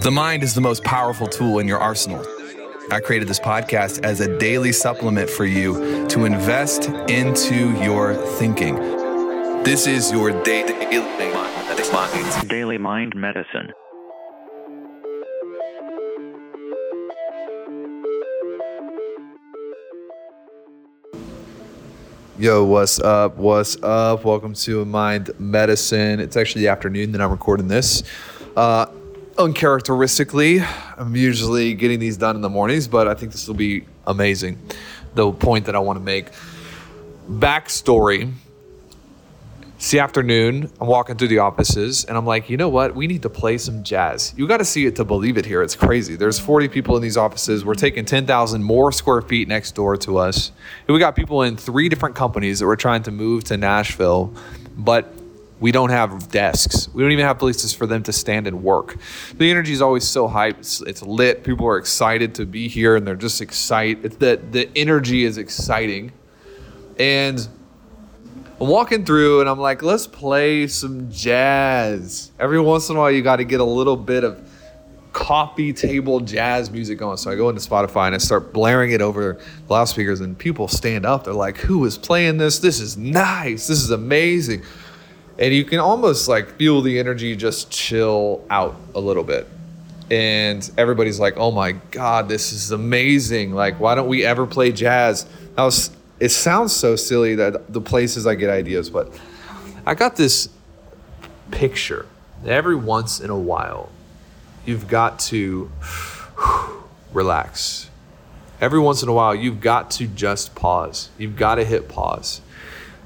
The mind is the most powerful tool in your arsenal. I created this podcast as a daily supplement for you to invest into your thinking. This is your daily Daily Mind Medicine. Yo, what's up? What's up? Welcome to Mind Medicine. It's actually the afternoon that I'm recording this. Uh, uncharacteristically, I'm usually getting these done in the mornings, but I think this will be amazing. The point that I want to make. Backstory it's the afternoon. I'm walking through the offices and I'm like, you know what? We need to play some jazz. You got to see it to believe it here. It's crazy. There's 40 people in these offices. We're taking 10,000 more square feet next door to us. And we got people in three different companies that we're trying to move to Nashville, but we don't have desks. We don't even have places for them to stand and work. The energy is always so hype. It's, it's lit. People are excited to be here and they're just excited. It's that the energy is exciting. And I'm walking through and I'm like, let's play some jazz. Every once in a while, you got to get a little bit of coffee table jazz music going. So I go into Spotify and I start blaring it over the loudspeakers, and people stand up. They're like, who is playing this? This is nice. This is amazing. And you can almost like feel the energy just chill out a little bit. And everybody's like, oh my God, this is amazing. Like, why don't we ever play jazz? I was it sounds so silly that the places I get ideas, but I got this picture. Every once in a while, you've got to relax. Every once in a while, you've got to just pause. You've got to hit pause.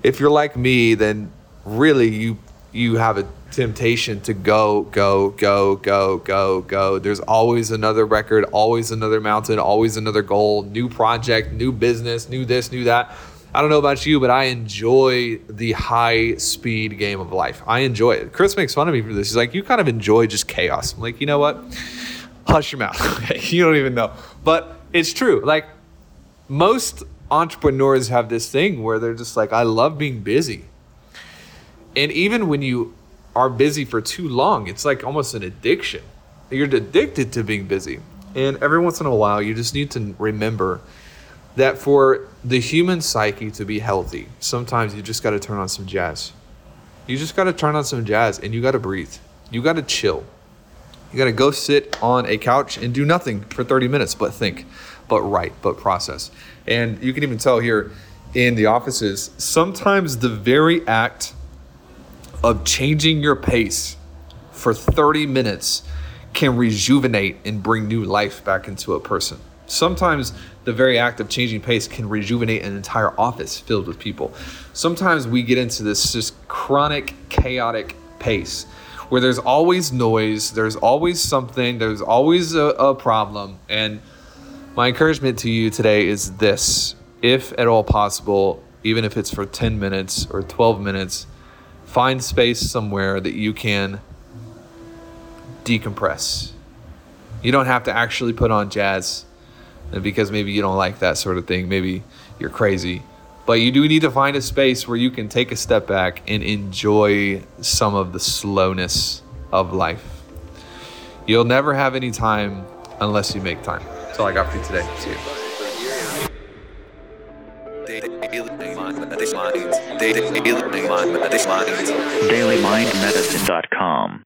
If you're like me, then really you you have a temptation to go, go, go, go, go, go. There's always another record, always another mountain, always another goal, new project, new business, new this, new that. I don't know about you, but I enjoy the high speed game of life. I enjoy it. Chris makes fun of me for this. He's like, you kind of enjoy just chaos. I'm like, you know what? Hush your mouth. Okay. you don't even know. But it's true. Like most entrepreneurs have this thing where they're just like, I love being busy. And even when you are busy for too long, it's like almost an addiction. You're addicted to being busy. And every once in a while, you just need to remember that for the human psyche to be healthy, sometimes you just got to turn on some jazz. You just got to turn on some jazz and you got to breathe. You got to chill. You got to go sit on a couch and do nothing for 30 minutes but think, but write, but process. And you can even tell here in the offices, sometimes the very act of changing your pace for 30 minutes can rejuvenate and bring new life back into a person. Sometimes the very act of changing pace can rejuvenate an entire office filled with people. Sometimes we get into this just chronic, chaotic pace where there's always noise, there's always something, there's always a, a problem. And my encouragement to you today is this if at all possible, even if it's for 10 minutes or 12 minutes, find space somewhere that you can decompress. You don't have to actually put on jazz uh, because maybe you don't like that sort of thing. Maybe you're crazy. But you do need to find a space where you can take a step back and enjoy some of the slowness of life. You'll never have any time unless you make time. That's all I got for you today. See you. DailyMindMedicine.com